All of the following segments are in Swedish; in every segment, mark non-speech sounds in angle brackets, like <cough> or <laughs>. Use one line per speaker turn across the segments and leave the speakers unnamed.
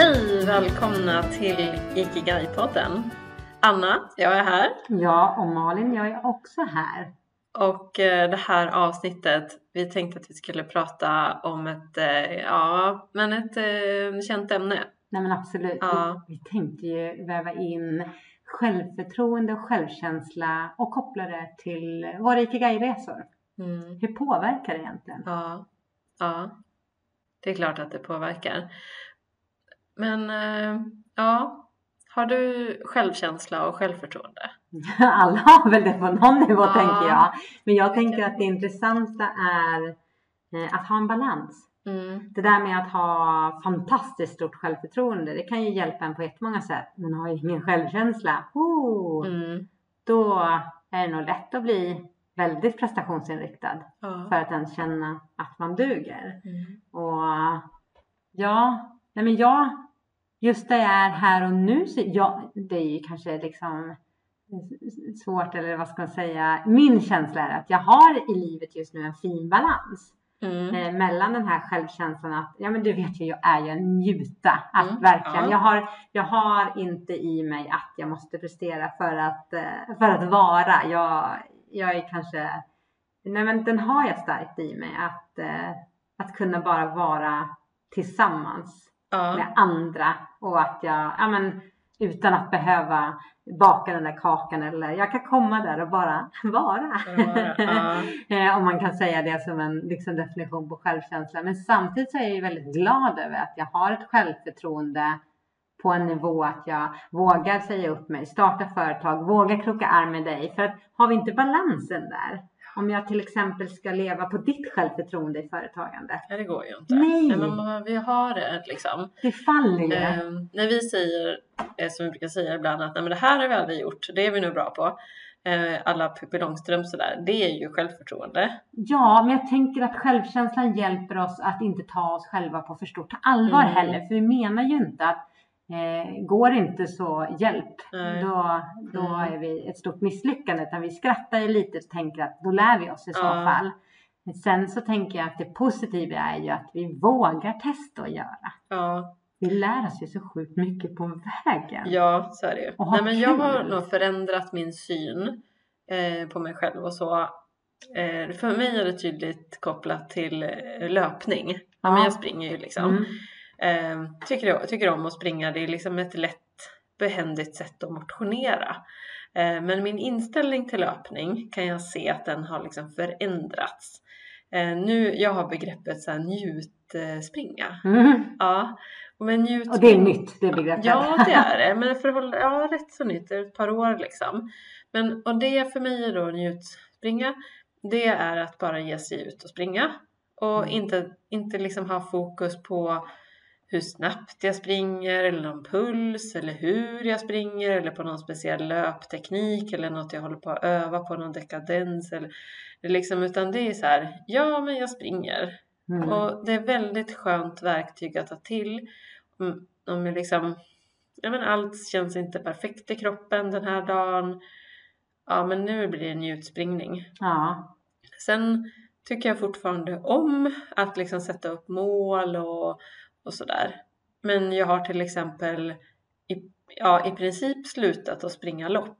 Hej! Välkomna till Ikigai-podden. Anna, jag är här.
Ja, och Malin, jag är också här.
Och eh, det här avsnittet, vi tänkte att vi skulle prata om ett, eh, ja, men ett eh, känt ämne.
Nej men absolut.
Ja.
Vi, vi tänkte ju väva in självförtroende och självkänsla och koppla det till våra Ikigai-resor.
Mm.
Hur påverkar det egentligen?
Ja, ja, det är klart att det påverkar. Men eh, ja, har du självkänsla och självförtroende? <laughs>
Alla har väl det på någon nivå
Ja.
tänker jag. Men jag tänker att det intressanta är eh, att ha en balans.
Mm.
Det där med att ha fantastiskt stort självförtroende, det kan ju hjälpa en på jättemånga sätt. Men har jag ingen självkänsla, oh,
Mm.
då är det nog lätt att bli väldigt prestationsinriktad
Ja.
för att ens känna att man duger.
Mm.
Och ja, nej men jag, just där jag är här och nu, så ja, det är ju kanske liksom svårt eller vad ska man säga. Min känsla är att jag har i livet just nu en fin balans
Mm.
eh, mellan den här självkänslan att, ja men du vet ju, jag är ju en njuta. Att
Mm,
verkligen,
ja.
jag, har, jag har inte i mig att jag måste prestera för att, eh, för att vara. Jag, jag är kanske, nej men den har jag starkt i mig att, eh, att kunna bara vara tillsammans
Ja.
med andra och att jag, ja men utan att behöva baka den där kakan eller jag kan komma där och bara <laughs> vara.
Vara, ja. <laughs>
Eh, Om man kan säga det som en liksom, definition på självkänsla. Men samtidigt så är jag väldigt glad över att jag har ett självförtroende på en nivå att jag vågar säga upp mig, starta företag, vågar kroka arm med dig. För att har vi inte balansen där, om jag till exempel ska leva på ditt självförtroende i företagandet,
Nej, det går ju inte.
Nej.
men vi har det liksom.
det faller ju.
Eh, när vi säger, eh, som vi brukar säga ibland, att Nej, men det här har vi aldrig gjort, det är vi nu bra på. Eh, alla Pippi Långstrump sådär, det är ju självförtroende.
Ja, men jag tänker att självkänslan hjälper oss att inte ta oss själva på för stort allvar
Mm.
heller. För vi menar ju inte att eh, går inte så hjälp,
Nej.
då, då
Mm.
är vi ett stort misslyckande. Utan vi skrattar ju lite och tänker att då lär vi oss i så
Ja.
fall. Men sen så tänker jag att det positiva är ju att vi vågar testa och göra.
Ja,
Vi lär oss ju så sjukt mycket på vägen.
ja så är det ju.
Och
Nej, men jag har nog förändrat min syn eh, på mig själv och så. Eh, för mig är det tydligt kopplat till eh, löpning. Ja, men
Ja.
jag springer ju liksom.
Mm.
Eh, tycker, tycker om att springa. Det är liksom ett lätt behändigt sätt att motionera. Eh, men min inställning till löpning kan jag se att den har liksom förändrats. Eh, nu, jag har begreppet så här, njutspringa.
Mm.
Ja, men njutspring...
Och det är nytt, det begreppet.
Ja, det är det. Men för, håll- ja, rätt så nytt. Det är ett par år liksom. Men, och det för mig är då njutspringa. Det är att bara ge sig ut och springa. Och
Mm.
inte, inte liksom ha fokus på hur snabbt jag springer eller någon puls eller hur jag springer eller på någon speciell löpteknik eller något jag håller på att öva på, någon dekadens eller liksom, utan det är så här, ja men jag springer
Mm.
och det är väldigt skönt verktyg att ta till. Om, om jag liksom, ja men allt känns inte perfekt i kroppen den här dagen. Ja men nu blir det en njutspringning.
Ja.
Sen tycker jag fortfarande om att liksom sätta upp mål och, och sådär. Men jag har till exempel i, ja, i princip slutat att springa lopp.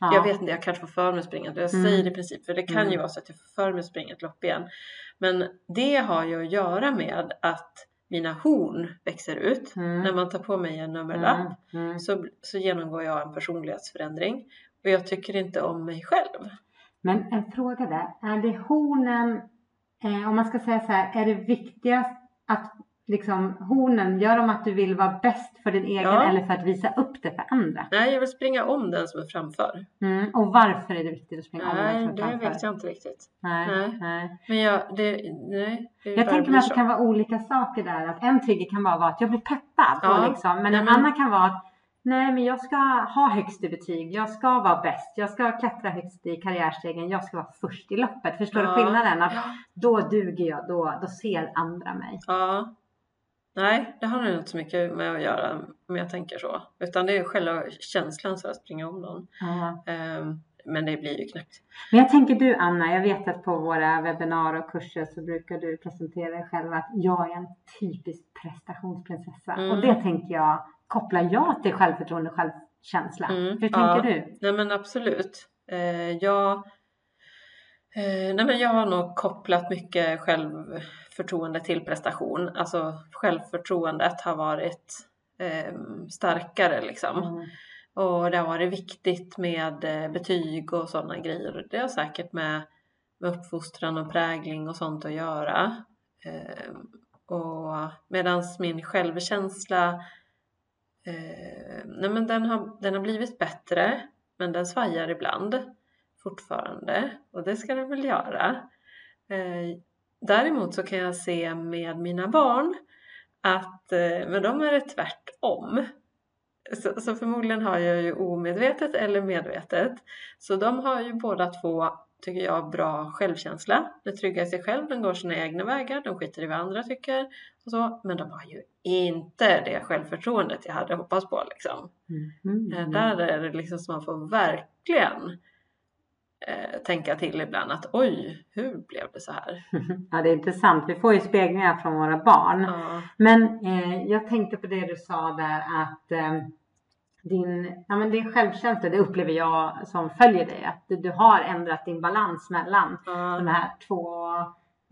ja.
Jag vet inte, jag kanske får för mig att springa. Jag
Mm.
säger det i princip, för det kan ju
Mm.
vara så att jag får för mig att springa ett lopp igen. Men det har ju att göra med att mina horn växer ut.
Mm.
När man tar på mig en nummerlapp
Mm. Mm.
så, så genomgår jag en personlighetsförändring. Och jag tycker inte om mig själv.
Men en fråga där. Är det hornen, eh, om man ska säga så här, är det viktigast att liksom hornen, gör de att du vill vara bäst för din egen
Ja.
eller för att visa upp det för andra?
Nej, jag vill springa om den som är framför.
Mm. Och varför är det viktigt att springa om den
Nej,
som är
det
framför?
vet jag inte riktigt.
Nej,
Nej.
nej.
Men jag, det, nej, det
Jag tänker mig att det kan vara olika saker där. Att en trigger kan bara vara att jag blir peppad.
Ja.
Liksom, men
Nej,
en
men-
annan kan vara att nej men jag ska ha högst i betyg. Jag ska vara bäst. Jag ska klättra högst i karriärstegen. Jag ska vara först i loppet. Förstår
Ja.
du skillnaden? Att då duger jag. Då, då ser andra mig.
Ja. Nej, det har nog inte så mycket med att göra om jag tänker så. Utan det är själva känslan så att springa om någon. Ehm, men det blir ju knäppt.
Men jag tänker du Anna, jag vet att på våra webbinar och kurser så brukar du presentera dig själv att jag är en typisk prestationsprinsessa.
Mm.
Och det tänker jag, kopplar jag till självförtroende och självkänsla.
Mm,
Hur tänker
ja.
du?
Nej men absolut. Eh, jag, eh, nej men jag har nog kopplat mycket självförtroende till prestation. Alltså självförtroendet har varit eh, starkare liksom.
Mm.
Och det har varit viktigt med eh, betyg och sådana grejer. Det har säkert med, med uppfostran och prägling och sånt att göra. Eh, och medans min självkänsla eh, nej men den, har, den har blivit bättre men den svajar ibland fortfarande och det ska den väl göra. Eh, däremot så kan jag se med mina barn att eh, med dem är det tvärtom. Så, så förmodligen har jag ju omedvetet eller medvetet. Så de har ju båda två, tycker jag, bra självkänsla. De är trygga i sig själv, de går sina egna vägar, de skiter i vad andra tycker och så. Men de har ju inte det självförtroendet jag hade hoppats på liksom.
Mm.
Eh, Där är det liksom som man får verkligen eh, tänka till ibland att oj, hur blev det så här? <laughs>
Ja, det är intressant. Vi får ju speglingar från våra barn.
Ja,
Men eh, jag tänkte på det du sa där att eh, din, ja, men din självkänsla, det upplever jag som följer dig. Att du, du har ändrat din balans mellan de
ja,
här två.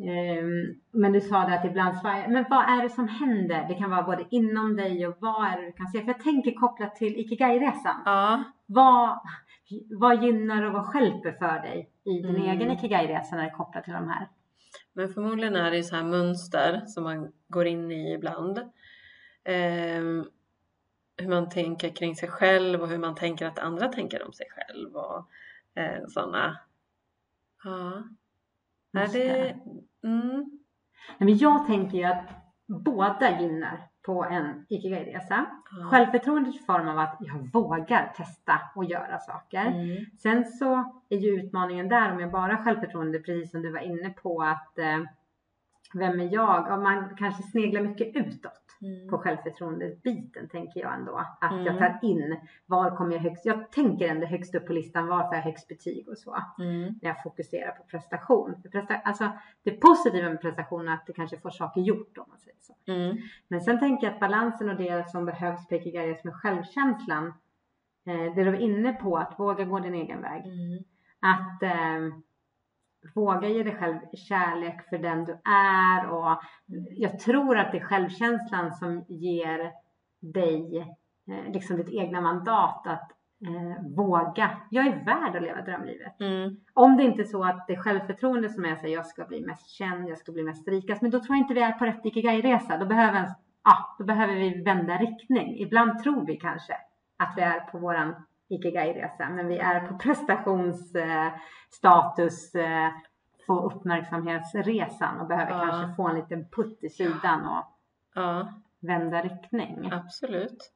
Ehm, men du sa det att ibland svajar. Men vad är det som händer? Det kan vara både inom dig och vad är det du kan se? För jag tänker kopplat till Ikigai-resan.
ja,
Vad, vad gynnar och vad stjälper för dig i din
Mm.
egen Ikigai-resa när det är kopplat till de här?
men förmodligen är det så här mönster som man går in i ibland. Ehm, hur man tänker kring sig själv och hur man tänker att andra tänker om sig själv och eh, sådana. Ja.
Just
det... Mm,
Nej, men jag tänker ju att båda gynnar på en Ikigai-resa.
ja.
Självförtroendet i form av att jag vågar testa och göra saker.
Mm,
Sen så är ju utmaningen där om jag bara har självförtroende, precis som du var inne på att eh, vem är jag? Ja, man kanske sneglar mycket utåt på
mm,
självförtroendet-biten tänker jag ändå. Att
Mm.
jag tar in var kommer jag högst? Jag tänker ändå högst upp på listan var får jag högst betyg och så.
mm,
När jag fokuserar på prestation. För presta, alltså, det positiva med prestation är att du kanske får saker gjort om man säger så.
mm,
Men sen tänker jag att balansen och det som behövs på Ikigai med självkänslan. Eh, det du var inne på, att våga gå din egen väg.
mm,
Att eh, våga ge dig själv kärlek för den du är. Och jag tror att det är självkänslan som ger dig eh, liksom ditt egna mandat att eh, våga. Jag är värd att leva drömlivet.
mm,
Om det inte är så att det är självförtroende som är så jag ska bli mest känd, jag ska bli mest rikast. Men då tror jag inte vi är på rätt Ikigai-resa. Då behöver, ja, då behöver vi vända riktning. Ibland tror vi kanske att vi är på våran Ikigai-resa. Men vi är på prestationsstatus, eh, få uppmärksamhetsresan och behöver
Ja.
kanske få en liten putt i sidan och
ja.
vända riktning.
Absolut.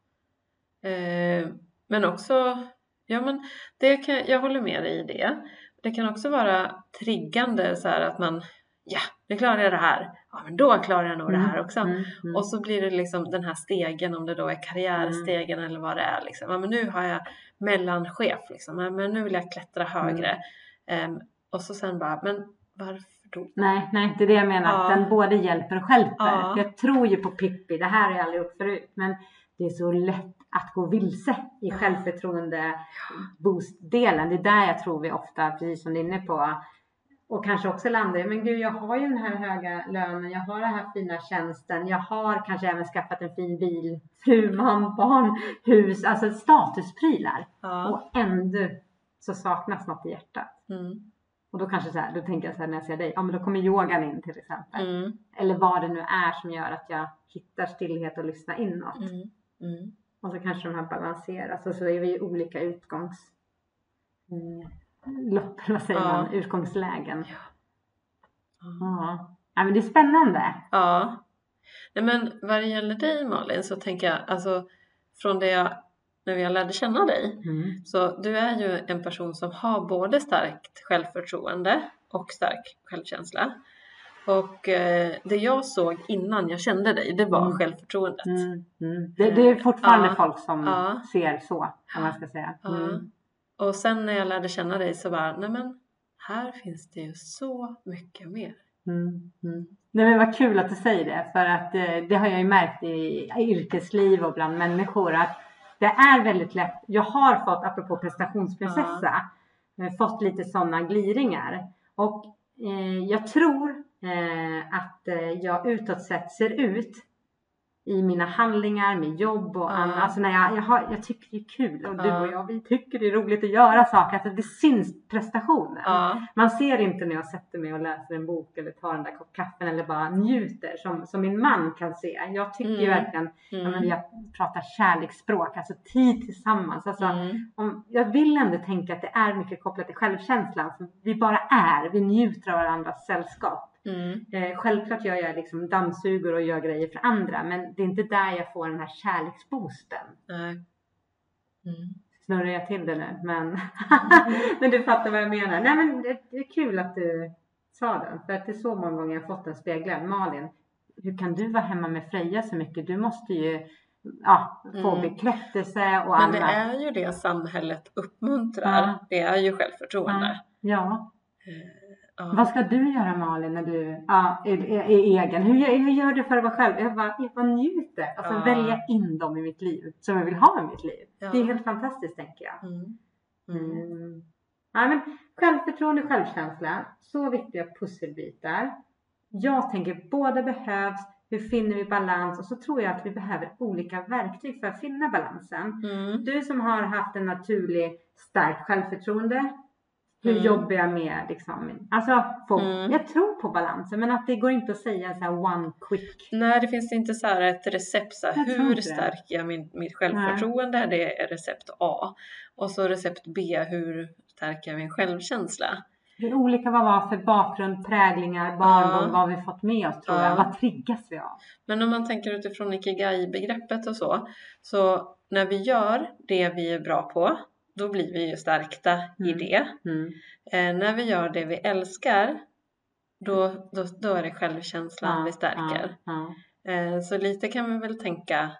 Eh, men också, ja men det kan, jag håller med dig i det. Det kan också vara triggande så här att man, ja nu klarar jag det här, ja men då klarar jag nog det här också.
Mm, mm.
Och så blir det liksom den här stegen om det då är karriärstegen eller vad det är liksom. Ja men nu har jag mellanchef liksom, ja, men nu vill jag klättra högre. Em, och så sen bara, men varför då?
Nej, nej, det är det jag menar. Att
Ja.
den både hjälper och stjälper.
Ja.
Jag tror ju på Pippi, det här har jag aldrig gjort förut. Men det är så lätt att gå vilse i
Ja.
självförtroende boostdelen. Det är där jag tror vi ofta, precis som du är inne på, och kanske också landar i, men gud jag har ju den här höga lönen, jag har den här fina tjänsten, jag har kanske även skaffat en fin bil, fru, man, barn, hus, alltså statusprylar.
Ja.
Och ändå så saknas något i hjärtat.
Mm.
Och då kanske så här, då tänker jag så här när jag ser dig, ja men då kommer yogan in till exempel.
Mm.
Eller vad det nu är som gör att jag hittar stillhet och lyssnar inåt.
Mm. Mm.
Och så kanske de här balanseras och så är vi i olika utgångs... Mm, lopp, vad säger
Ja.
man? Utgångslägen.
Ja.
Ja. ja, men det är spännande.
Ja. Nej men vad det gäller dig Malin så tänker jag alltså från det jag, när jag lärde känna dig
Mm.
så du är ju en person som har både starkt självförtroende och stark självkänsla. Och eh, det jag såg innan jag kände dig det var
Mm.
självförtroendet.
Mm. Mm. Det, det är fortfarande
Ja.
folk som
Ja.
ser så, om man ska säga.
Ja. Och sen när jag lärde känna dig så bara, nej men här finns det ju så mycket mer.
Mm, mm. Nej men vad kul att du säger det för att eh, det har jag ju märkt i yrkesliv och bland människor att det är väldigt lätt. Jag har fått, apropå prestationsprinsessa, uh. fått lite sådana gliringar och eh, jag tror eh, att eh, jag utåt sett ser ut i mina handlingar, med jobb och annat. Alltså när jag, jag, har, jag tycker det är kul och du och jag vi tycker det är roligt att göra saker. Alltså det syns prestationen. Man ser inte när jag sätter mig och läser en bok eller tar den där kopp kaffen eller bara njuter som, som min man kan se. Jag tycker mm. verkligen, mm. Ja, jag pratar kärleksspråk, alltså tid tillsammans. Alltså, mm. om, jag vill ändå tänka att det är mycket kopplat till självkänslan. Vi bara är, vi njuter av varandras sällskap. Mm. Eh, självklart gör jag liksom dammsuger och gör grejer för andra men det är inte där jag får den här kärleksboosten. Mm. Snurrar jag till det nu men, <laughs> <laughs> men du fattar vad jag menar. Nej men det, det, är kul att du sa det för att det är så många gånger jag fått den speglad. Malin, hur kan du vara hemma med Freja så mycket? Du måste ju ja, få mm. bekräftelse och
annat. Men det är ju det samhället uppmuntrar. Ja. Det är ju självförtroende.
Ja. ja. Ja. Vad ska du göra Malin när du ja, är, är, är egen? Hur, hur gör du för att vara själv? Jag bara, jag bara njuter. Alltså ja. välja in dem i mitt liv som jag vill ha i mitt liv. Ja. Det är helt fantastiskt tänker jag. Mm. Mm. Mm. Ja, men självförtroende och självkänsla, så viktiga pusselbitar. Jag tänker båda behövs. Hur finner vi balans? Och så tror jag att vi behöver olika verktyg för att finna balansen. Mm. Du som har haft en naturlig starkt självförtroende hur mm. jobbar jag med liksom, alltså få, mm. jag tror på balansen men att det går inte att säga så här one quick.
Nej det finns inte så här ett recept så här, hur stärker jag min, mitt självförtroende? Nej. Det är recept A. Och så recept B, hur stärker jag min självkänsla?
Hur olika vad var för bakgrund, präglingar, barndom, ja. vad har vi fått med oss tror ja. jag? Vad triggas vi av?
Men om man tänker utifrån ikigai-begreppet och så, så när vi gör det vi är bra på då blir vi ju stärkta mm. i det. Mm. Eh, när vi gör det vi älskar, då, då, då är det självkänslan ja, vi stärker. Ja, ja. Eh, så lite kan vi väl tänka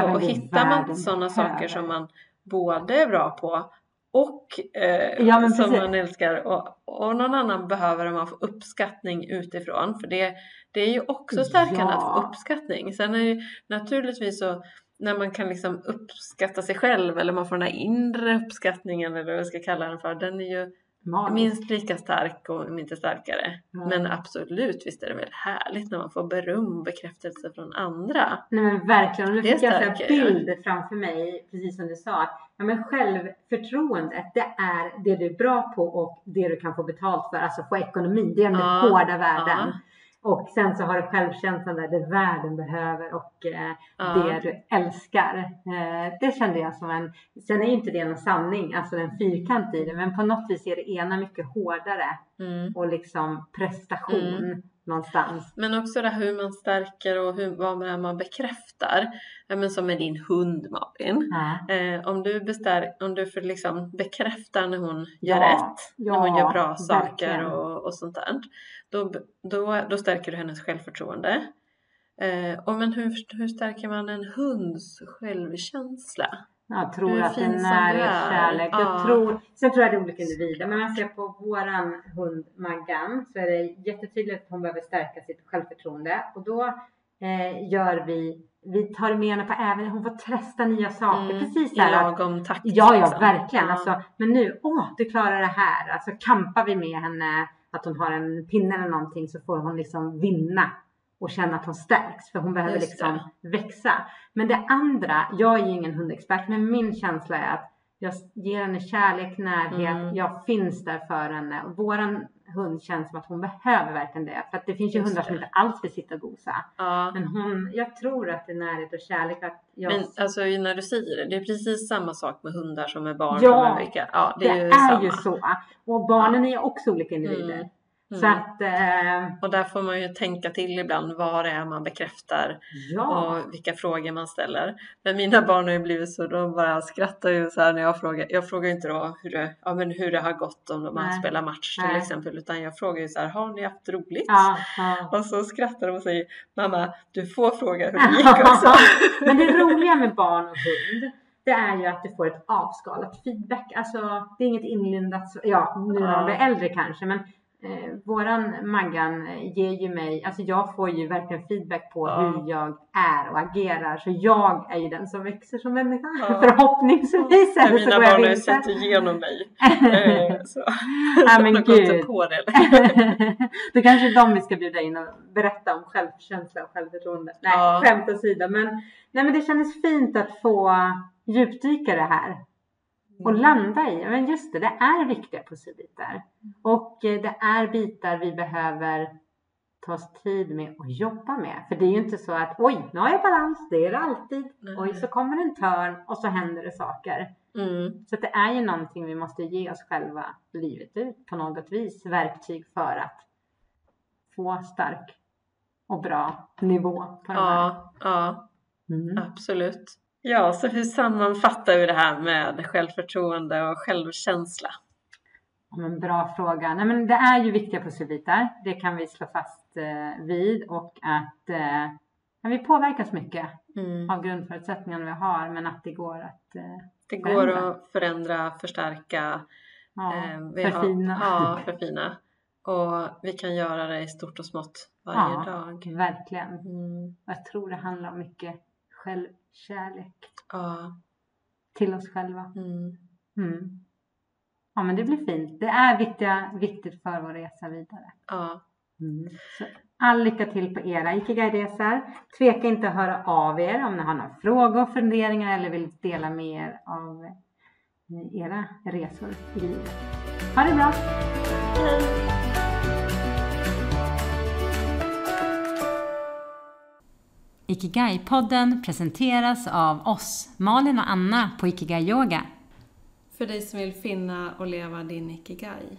så. Och hittar man sådana saker som man både är bra på och eh, som man älskar och, och någon annan behöver man få uppskattning utifrån för det, det är ju också stärkande att få uppskattning. Sen är ju naturligtvis så när man kan liksom uppskatta sig själv eller man får den här inre uppskattningen eller vad jag ska kalla den för. Den är ju Magisk. minst lika stark och om inte starkare. Mm. Men absolut, visst är det väl härligt när man får beröm och bekräftelse från andra.
Nej men verkligen, nu fick jag en bild framför mig, precis som du sa. Ja, men självförtroendet, det är det du är bra på och det du kan få betalt för, alltså få ekonomi. Det är den ja, hårda världen. Ja. Och sen så har du självkänslan där, det världen behöver och eh, ja. det du älskar. Eh, det kände jag som en, sen är ju inte det någon sanning, alltså en fyrkant i det, men på något vis är det ena mycket hårdare mm. och liksom prestation. Mm. Någonstans.
Men också det hur man stärker och hur, vad man bekräftar. Ja, men som med din hund Malin. Ja. Eh, om du, bestär, om du för liksom bekräftar när hon gör ja. rätt, när hon gör bra saker och, och sånt där då, då, då stärker du hennes självförtroende. Eh, och men hur, hur stärker man en hunds självkänsla?
Jag tror att det är närhet, kärlek. Ja. Jag tror, sen tror jag det är olika individer. Men om man ser på våran hund Maggan så är det jättetydligt att hon behöver stärka sitt självförtroende. Och då eh, gör vi vi tar med henne på även, hon får testa nya saker. Mm, Precis
I lagom takt.
Ja, ja, liksom. verkligen. Ja. Alltså, men nu, åh, du klarar det här. Alltså kampar vi med henne att hon har en pinne eller någonting så får hon liksom vinna och känna att hon stärks för hon behöver liksom växa. Men det andra, jag är ju ingen hundexpert men min känsla är att jag ger henne kärlek, närhet, mm. jag finns där för henne. Och våran hund känns som att hon behöver verkligen det. För att det finns ju Just hundar det. som inte alls vill sitta och gosa. Ja. Men hon, jag tror att det är närhet och kärlek. Att jag...
Men alltså när du säger det, det är precis samma sak med hundar som med barn. Ja,
ja det är, det ju, är ju, så. Och barnen ja. är också olika individer. Mm. Mm. Så att, eh,
och där får man ju tänka till ibland vad det är man bekräftar ja. och vilka frågor man ställer. Men mina barn har ju blivit så, de bara skrattar ju så här när jag frågar. Jag frågar inte då hur det, ja, men hur det har gått om de har spelat match till Nej. exempel utan jag frågar ju så här, har ni haft roligt? Ja, ja. Och så skrattar de och säger, mamma du får fråga hur det <laughs> gick också.
men det roliga med barn och hund det är ju att du får ett avskalat feedback. Alltså det är inget inlindat, ja nu när de blir äldre kanske men eh, våran Maggan ger ju mig, alltså jag får ju verkligen feedback på
Ja.
hur jag är och agerar. Så jag är ju den som växer som människa.
Ja. <laughs>
Förhoppningsvis.
Men
eller så
mina barn har ju sett igenom mig. Eh, så. <laughs>
Ja, men <laughs>
de
gud.
på det.
Då kanske det är dem vi ska bjuda in och berätta om självkänsla och självförtroende. Nej,
Ja.
skämt åsido. Men, nej, men det kändes fint att få djupdyka det här. Och landa i, men just det, det är viktiga pusselbitar. Och eh, det är bitar vi behöver ta oss tid med och jobba med. För det är ju inte så att oj, nu har jag balans, det är det alltid. Oj, så kommer en törn och så händer det saker.
Mm.
Så det är ju någonting vi måste ge oss själva livet ut på något vis. Verktyg för att få stark och bra nivå på de här.
Ja, ja,
Mm.
absolut. Ja, så hur sammanfattar vi det här med självförtroende och självkänsla?
Ja, men bra fråga. Nej, men det är ju viktiga pusselbitar. Det kan vi slå fast eh, vid och att eh, vi påverkas mycket
Mm.
av grundförutsättningarna vi har men att det går att eh,
Det går
Förändra.
att förändra, förstärka,
ja,
eh, vi har-
förfina.
Ja, förfina. Och vi kan göra det i stort och smått varje
Ja.
dag.
Verkligen.
Mm.
Jag tror det handlar om mycket självkärlek
Ja.
till oss själva.
Mm.
Mm. Ja men det blir fint. Det är viktiga, viktigt för vår resa vidare.
Ja.
Mm. Så all lycka till på era Ikigai-resor. Tveka inte att höra av er om ni har några frågor, funderingar eller vill dela med er av eh, era resor i livet. Ha det bra!
Hej!
Ikigai-podden presenteras av oss, Malin och Anna på Ikigai Yoga.
För dig som vill finna och leva din ikigai.